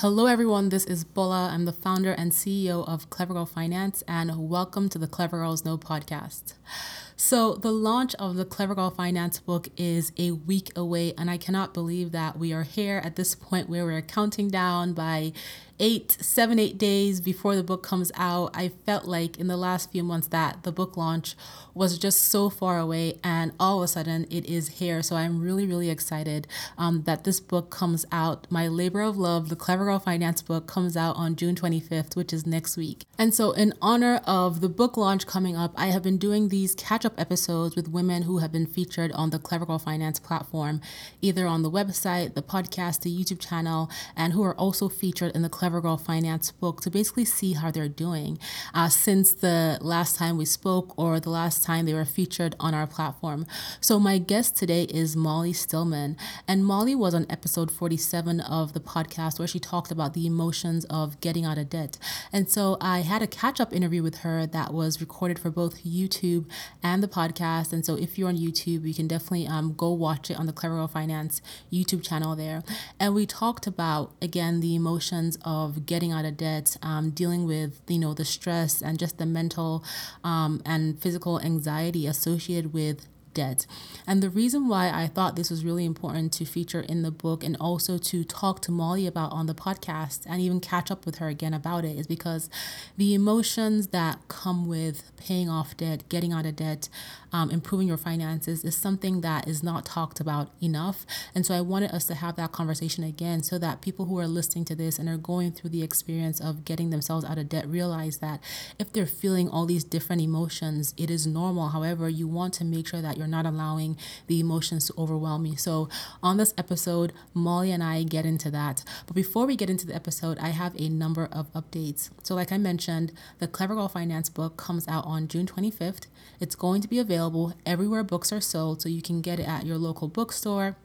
Hello, everyone. This is Bola. I'm the founder and CEO of Clever Girl Finance, and welcome to the Clever Girls Know podcast. So, the launch of the Clever Girl Finance book is a week away, and I cannot believe that we are here at this point where we're counting down by eight, seven, eight days before the book comes out. I felt like in the last few months that the book launch was just so far away, and all of a sudden it is here. So I'm really, really excited um, that this book comes out. My labor of love, the Clever Girl Finance book, comes out on June 25th, which is next week. And so, in honor of the book launch coming up, I have been doing these catch up episodes with women who have been featured on the Clever Girl Finance platform, either on the website, the podcast, the YouTube channel, and who are also featured in the Clever Girl Finance book to basically see how they're doing uh, since the last time we spoke or the last time they were featured on our platform. So, my guest today is Molly Stillman. And Molly was on episode 47 of the podcast where she talked about the emotions of getting out of debt. And so, I had a catch up interview with her that was recorded for both YouTube and the podcast. And so, if you're on YouTube, you can definitely um, go watch it on the Clever Finance YouTube channel there. And we talked about, again, the emotions of getting out of debt, um, dealing with, you know, the stress and just the mental um, and physical anxiety associated with debt. And the reason why I thought this was really important to feature in the book and also to talk to Molly about on the podcast and even catch up with her again about it is because the emotions that come with paying off debt, getting out of debt, um, improving your finances is something that is not talked about enough. And so I wanted us to have that conversation again so that people who are listening to this and are going through the experience of getting themselves out of debt realize that if they're feeling all these different emotions, it is normal. However, you want to make sure that you're not allowing the emotions to overwhelm me. So, on this episode, Molly and I get into that. But before we get into the episode, I have a number of updates. So, like I mentioned, the Clever Girl Finance book comes out on June 25th. It's going to be available everywhere books are sold, so you can get it at your local bookstore,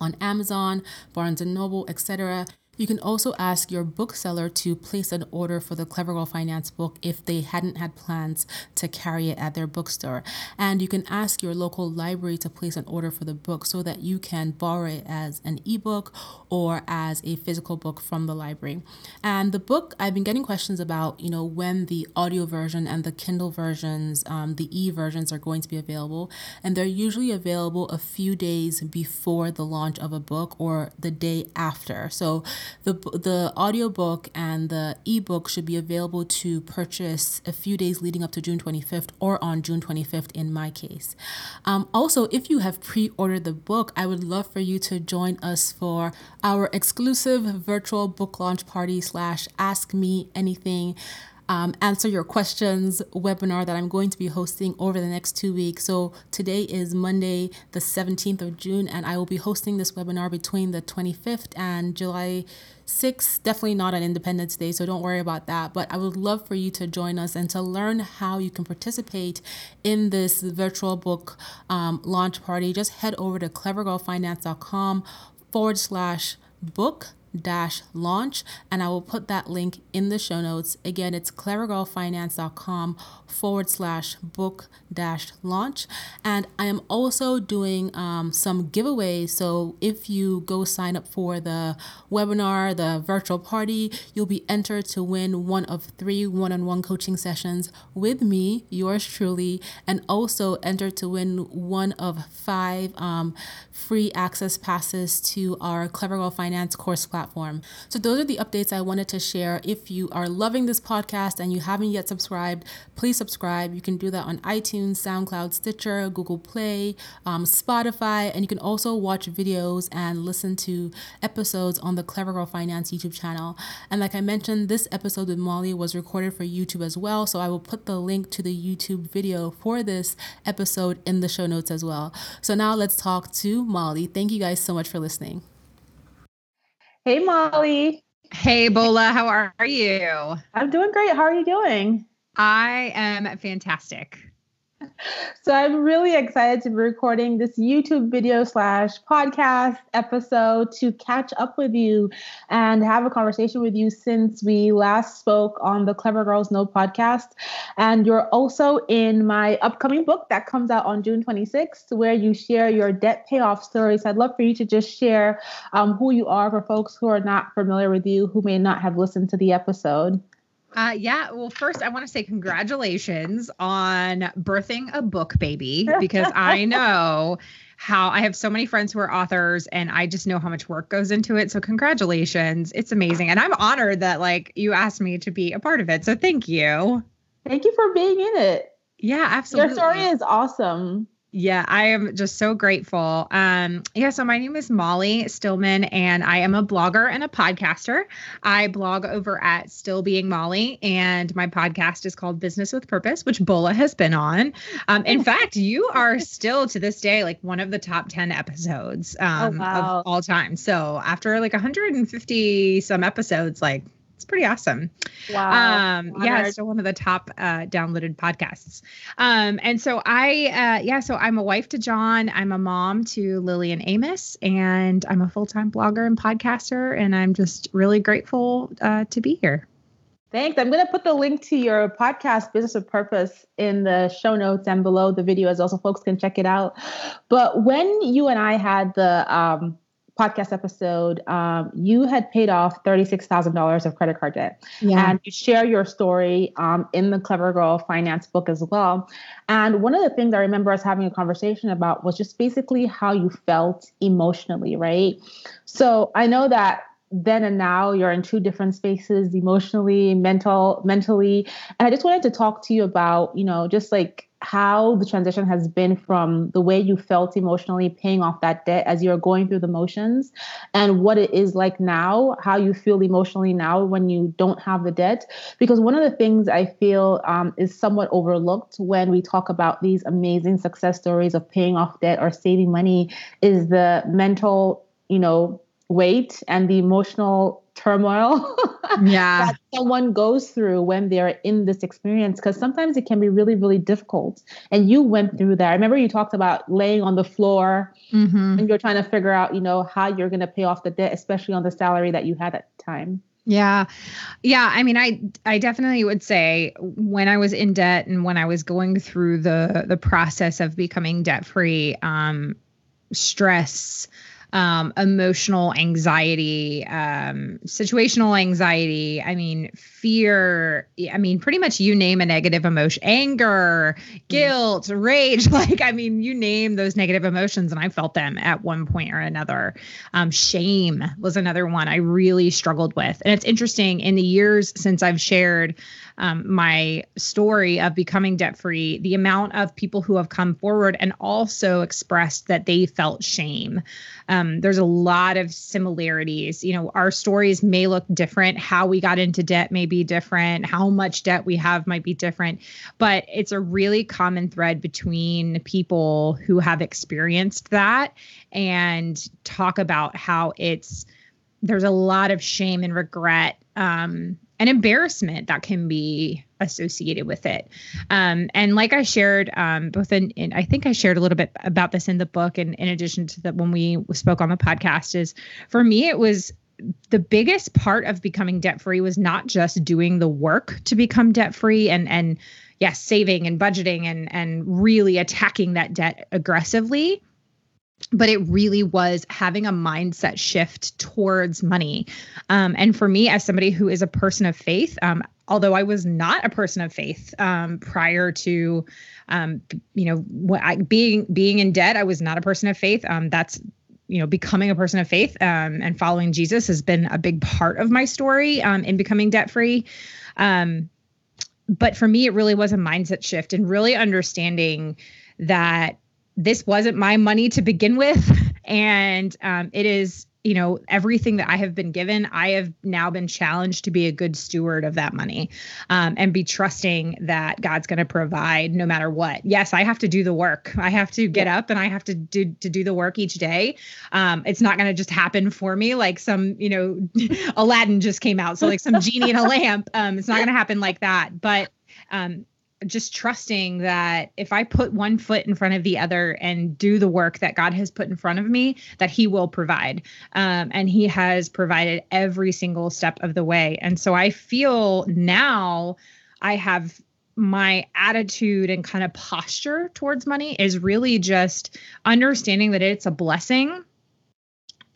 on Amazon, Barnes and Noble, etc. You can also ask your bookseller to place an order for the Clever Girl Finance book if they hadn't had plans to carry it at their bookstore. And you can ask your local library to place an order for the book so that you can borrow it as an ebook or as a physical book from the library. And the book, I've been getting questions about, you know, when the audio version and the Kindle versions, um, the e versions are going to be available. And they're usually available a few days before the launch of a book or the day after. So the the audiobook and the ebook should be available to purchase a few days leading up to June 25th or on June 25th in my case. Um, also, if you have pre-ordered the book, I would love for you to join us for our exclusive virtual book launch party slash ask me anything um, answer your questions webinar that I'm going to be hosting over the next two weeks. So today is Monday, the 17th of June, and I will be hosting this webinar between the 25th and July 6th. Definitely not on Independence Day, so don't worry about that. But I would love for you to join us and to learn how you can participate in this virtual book um, launch party. Just head over to clevergirlfinance.com forward slash book dash launch and I will put that link in the show notes. Again, it's clevergirlfinance.com forward slash book dash launch. And I am also doing um, some giveaways. So if you go sign up for the webinar, the virtual party, you'll be entered to win one of three one on one coaching sessions with me, yours truly, and also entered to win one of five um, free access passes to our Clever Girl Finance course platform. So those are the updates I wanted to share. If you are loving this podcast and you haven't yet subscribed, please subscribe. You can do that on iTunes, SoundCloud, Stitcher, Google Play, um, Spotify, and you can also watch videos and listen to episodes on the Clever Girl Finance YouTube channel. And like I mentioned, this episode with Molly was recorded for YouTube as well, so I will put the link to the YouTube video for this episode in the show notes as well. So now let's talk to Molly. Thank you guys so much for listening. Hey, Molly. Hey, Bola. How are you? I'm doing great. How are you doing? I am fantastic. So I'm really excited to be recording this YouTube video slash podcast episode to catch up with you and have a conversation with you since we last spoke on the Clever Girls Know podcast. And you're also in my upcoming book that comes out on June 26th, where you share your debt payoff stories. I'd love for you to just share um, who you are for folks who are not familiar with you, who may not have listened to the episode. Uh, yeah. Well, first, I want to say congratulations on birthing a book baby because I know how I have so many friends who are authors and I just know how much work goes into it. So, congratulations. It's amazing. And I'm honored that, like, you asked me to be a part of it. So, thank you. Thank you for being in it. Yeah, absolutely. Your story is awesome. Yeah, I am just so grateful. Um, yeah, so my name is Molly Stillman, and I am a blogger and a podcaster. I blog over at Still Being Molly, and my podcast is called Business with Purpose, which Bola has been on. Um, in fact, you are still to this day like one of the top 10 episodes oh, um, oh, wow. of all time. So after like 150 some episodes, like it's pretty awesome. Wow. Um, yeah, still one of the top uh, downloaded podcasts. Um, and so I, uh, yeah, so I'm a wife to John. I'm a mom to Lillian Amos, and I'm a full time blogger and podcaster. And I'm just really grateful uh, to be here. Thanks. I'm going to put the link to your podcast, Business of Purpose, in the show notes and below the video as well, so folks can check it out. But when you and I had the um, podcast episode, um, you had paid off $36,000 of credit card debt. Yeah. And you share your story um, in the Clever Girl Finance book as well. And one of the things I remember us having a conversation about was just basically how you felt emotionally, right? So I know that then and now you're in two different spaces emotionally mental mentally and i just wanted to talk to you about you know just like how the transition has been from the way you felt emotionally paying off that debt as you're going through the motions and what it is like now, how you feel emotionally now when you don't have the debt. Because one of the things I feel um, is somewhat overlooked when we talk about these amazing success stories of paying off debt or saving money is the mental, you know, weight and the emotional turmoil yeah. that someone goes through when they're in this experience because sometimes it can be really really difficult and you went through that i remember you talked about laying on the floor mm-hmm. and you're trying to figure out you know how you're going to pay off the debt especially on the salary that you had at the time yeah. Yeah, I mean I I definitely would say when I was in debt and when I was going through the the process of becoming debt free um stress um, emotional anxiety, um, situational anxiety. I mean, fear. I mean, pretty much you name a negative emotion, anger, guilt, mm. rage. Like, I mean, you name those negative emotions, and I felt them at one point or another. Um, shame was another one I really struggled with. And it's interesting in the years since I've shared um, my story of becoming debt free, the amount of people who have come forward and also expressed that they felt shame. Um, there's a lot of similarities. You know, our stories may look different. How we got into debt may be different. How much debt we have might be different. But it's a really common thread between people who have experienced that and talk about how it's there's a lot of shame and regret um, and embarrassment that can be associated with it. Um, and like I shared, um, both in, in, I think I shared a little bit about this in the book, and in addition to that, when we spoke on the podcast, is for me, it was the biggest part of becoming debt free was not just doing the work to become debt free and and yes, saving and budgeting and and really attacking that debt aggressively but it really was having a mindset shift towards money. Um, and for me, as somebody who is a person of faith, um, although I was not a person of faith um, prior to, um, you know, I, being being in debt, I was not a person of faith. Um, that's you know becoming a person of faith um, and following Jesus has been a big part of my story in becoming debt free. but for me, it really was a mindset shift and really understanding that this wasn't my money to begin with. And um, it is, you know, everything that I have been given, I have now been challenged to be a good steward of that money um, and be trusting that God's going to provide no matter what. Yes, I have to do the work. I have to get up and I have to do to do the work each day. Um, it's not going to just happen for me like some, you know, Aladdin just came out. So like some genie in a lamp. Um, it's not going to happen like that. But um, just trusting that if I put one foot in front of the other and do the work that God has put in front of me, that He will provide. Um, and He has provided every single step of the way. And so I feel now I have my attitude and kind of posture towards money is really just understanding that it's a blessing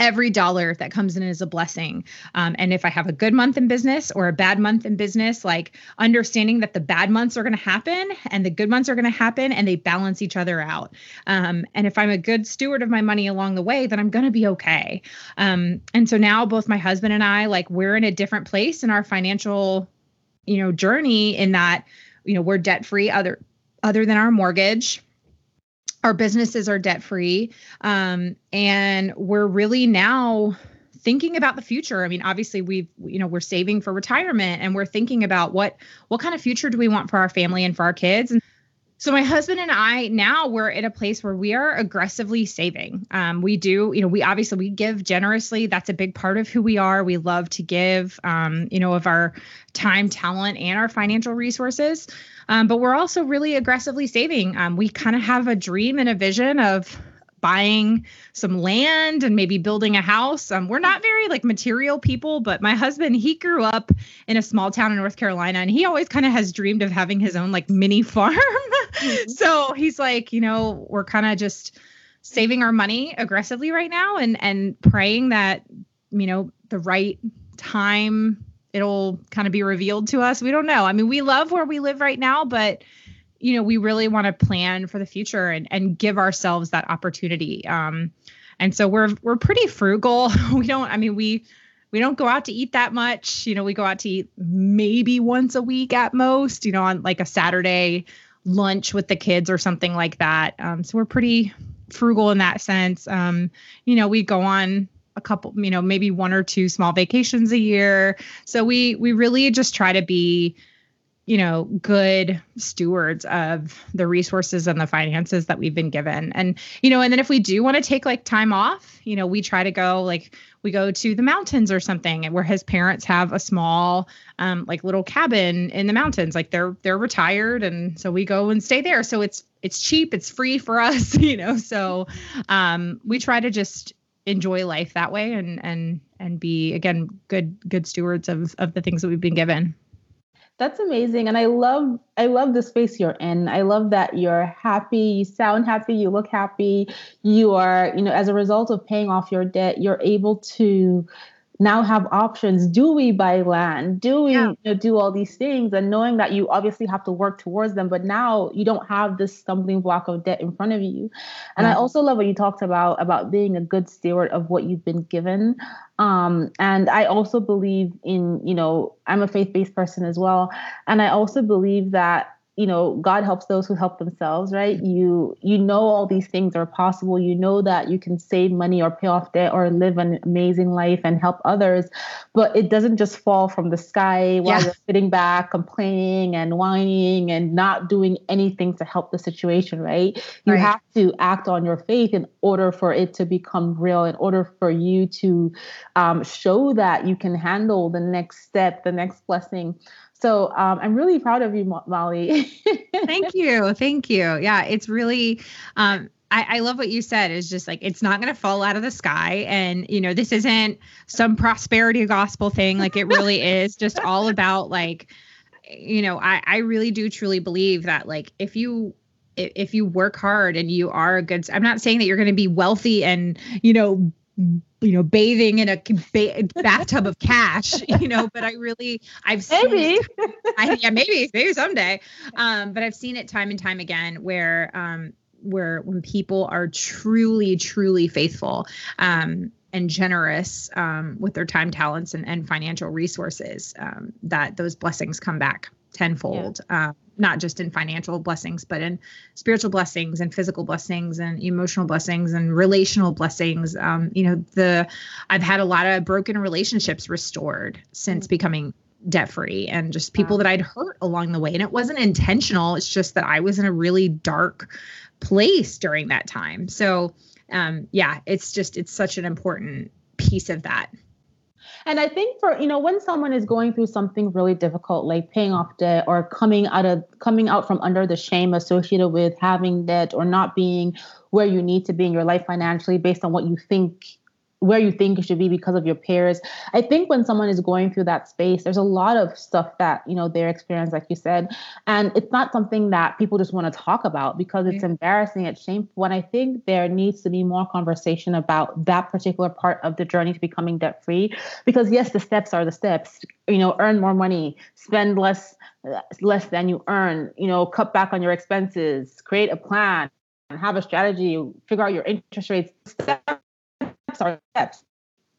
every dollar that comes in is a blessing. Um, and if I have a good month in business or a bad month in business, like understanding that the bad months are going to happen and the good months are going to happen and they balance each other out. Um, and if I'm a good steward of my money along the way, then I'm going to be okay. Um, and so now both my husband and I, like, we're in a different place in our financial, you know, journey in that, you know, we're debt free other other than our mortgage our businesses are debt free um, and we're really now thinking about the future. I mean obviously we've you know we're saving for retirement and we're thinking about what what kind of future do we want for our family and for our kids? And so my husband and I now we're in a place where we are aggressively saving. Um, we do, you know, we obviously we give generously. That's a big part of who we are. We love to give, um, you know, of our time, talent, and our financial resources. Um, but we're also really aggressively saving. Um, we kind of have a dream and a vision of buying some land and maybe building a house. Um, we're not very like material people, but my husband, he grew up in a small town in North Carolina and he always kind of has dreamed of having his own like mini farm. So he's like, you know, we're kind of just saving our money aggressively right now and and praying that, you know, the right time it'll kind of be revealed to us. We don't know. I mean, we love where we live right now, but you know, we really want to plan for the future and and give ourselves that opportunity. Um, and so we're we're pretty frugal. we don't. I mean, we we don't go out to eat that much. You know, we go out to eat maybe once a week at most. You know, on like a Saturday lunch with the kids or something like that. Um, so we're pretty frugal in that sense. Um, you know, we go on a couple, you know, maybe one or two small vacations a year. So we we really just try to be you know, good stewards of the resources and the finances that we've been given. And, you know, and then if we do want to take like time off, you know, we try to go like we go to the mountains or something where his parents have a small um like little cabin in the mountains. Like they're they're retired and so we go and stay there. So it's it's cheap, it's free for us, you know. So um we try to just enjoy life that way and and and be again good good stewards of of the things that we've been given. That's amazing. And I love I love the space you're in. I love that you're happy, you sound happy, you look happy. You are, you know, as a result of paying off your debt, you're able to now have options. Do we buy land? Do we yeah. you know, do all these things? And knowing that you obviously have to work towards them, but now you don't have this stumbling block of debt in front of you. And I also love what you talked about about being a good steward of what you've been given. Um, and I also believe in, you know, I'm a faith-based person as well. And I also believe that you know god helps those who help themselves right? You you know all these things are possible. You know that you can save money or pay off debt or live an amazing life and help others. But it doesn't just fall from the sky while yeah. you're sitting back complaining and whining and not doing anything to help the situation right? You right. have to act on your faith in order for it to become real in order for you to um, show that you can handle the next step the next blessing so um, I'm really proud of you, Molly. thank you. Thank you. Yeah, it's really, um, I, I, love what you said. It's just like it's not going to fall out of the sky, and you know this isn't some prosperity gospel thing. Like it really is just all about like, you know, I I really do truly believe that like if you if you work hard and you are a good i'm not saying that you're going to be wealthy and you know you know bathing in a ba- bathtub of cash you know but i really i've seen maybe. I, yeah maybe maybe someday. Um but i've seen it time and time again where um where when people are truly truly faithful um and generous um, with their time talents and, and financial resources um, that those blessings come back tenfold yeah. um, not just in financial blessings, but in spiritual blessings and physical blessings and emotional blessings and relational blessings. Um, you know, the I've had a lot of broken relationships restored since mm-hmm. becoming debt free and just people wow. that I'd hurt along the way. And it wasn't intentional. It's just that I was in a really dark place during that time. So um, yeah, it's just it's such an important piece of that. And I think for, you know, when someone is going through something really difficult, like paying off debt or coming out of coming out from under the shame associated with having debt or not being where you need to be in your life financially based on what you think where you think you should be because of your peers. I think when someone is going through that space, there's a lot of stuff that, you know, they're experiencing, like you said. And it's not something that people just want to talk about because it's embarrassing, it's shameful. When I think there needs to be more conversation about that particular part of the journey to becoming debt free. Because yes, the steps are the steps. You know, earn more money, spend less less than you earn, you know, cut back on your expenses, create a plan, have a strategy, figure out your interest rates steps are steps.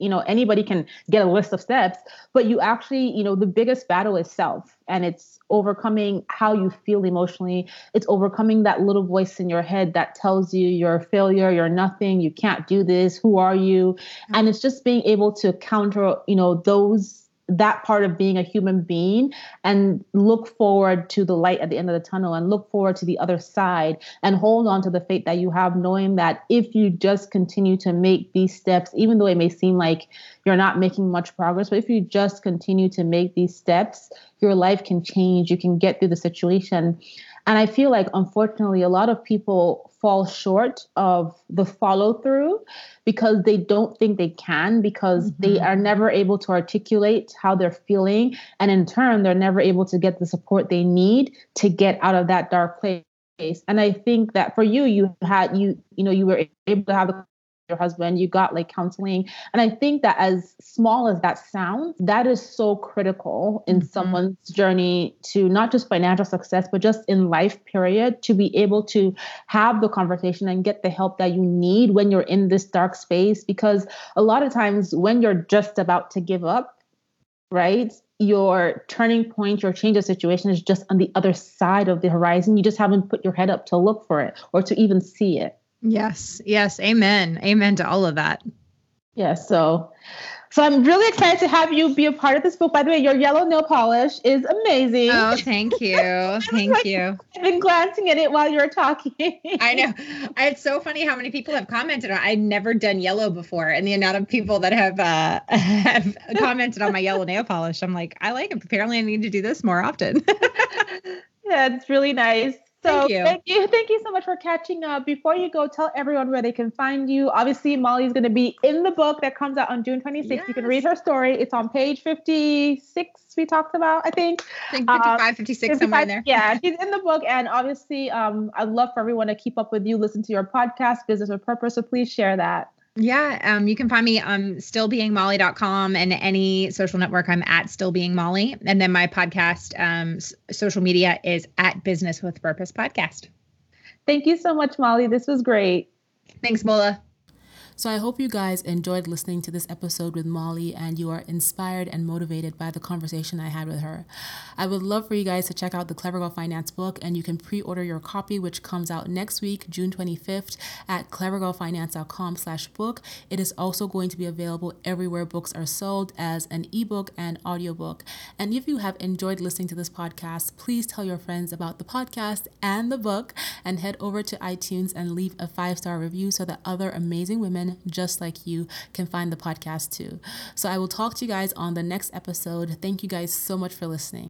You know anybody can get a list of steps but you actually you know the biggest battle is self and it's overcoming how you feel emotionally. It's overcoming that little voice in your head that tells you you're a failure you're nothing you can't do this who are you? Mm-hmm. And it's just being able to counter you know those that part of being a human being and look forward to the light at the end of the tunnel and look forward to the other side and hold on to the faith that you have, knowing that if you just continue to make these steps, even though it may seem like you're not making much progress, but if you just continue to make these steps, your life can change. You can get through the situation. And I feel like, unfortunately, a lot of people fall short of the follow through because they don't think they can, because mm-hmm. they are never able to articulate how they're feeling. And in turn, they're never able to get the support they need to get out of that dark place. And I think that for you, you had you, you know, you were able to have the your husband, you got like counseling. And I think that as small as that sounds, that is so critical in mm-hmm. someone's journey to not just financial success, but just in life, period, to be able to have the conversation and get the help that you need when you're in this dark space. Because a lot of times when you're just about to give up, right? Your turning point, your change of situation is just on the other side of the horizon. You just haven't put your head up to look for it or to even see it. Yes. Yes. Amen. Amen to all of that. Yeah. So, so I'm really excited to have you be a part of this book. By the way, your yellow nail polish is amazing. Oh, thank you. thank like, you. I've been glancing at it while you were talking. I know. It's so funny how many people have commented on I'd never done yellow before. And the amount of people that have uh, have commented on my yellow nail polish. I'm like, I like it. Apparently I need to do this more often. yeah, it's really nice. So thank you. thank you. Thank you so much for catching up. Before you go, tell everyone where they can find you. Obviously, Molly's going to be in the book that comes out on June 26th. Yes. You can read her story. It's on page 56 we talked about, I think. I think 55, um, 56, 55, somewhere in there. Yeah, she's in the book. And obviously, um, I'd love for everyone to keep up with you, listen to your podcast, Business with Purpose. So please share that. Yeah, um, you can find me on stillbeingmolly.com and any social network. I'm at still being Molly, and then my podcast um, s- social media is at Business with Purpose podcast. Thank you so much, Molly. This was great. Thanks, Bola. So I hope you guys enjoyed listening to this episode with Molly and you are inspired and motivated by the conversation I had with her. I would love for you guys to check out the Clever Girl Finance book and you can pre-order your copy which comes out next week, June 25th at clevergirlfinance.com slash book. It is also going to be available everywhere books are sold as an ebook and audiobook. And if you have enjoyed listening to this podcast, please tell your friends about the podcast and the book and head over to iTunes and leave a five-star review so that other amazing women just like you can find the podcast too. So I will talk to you guys on the next episode. Thank you guys so much for listening.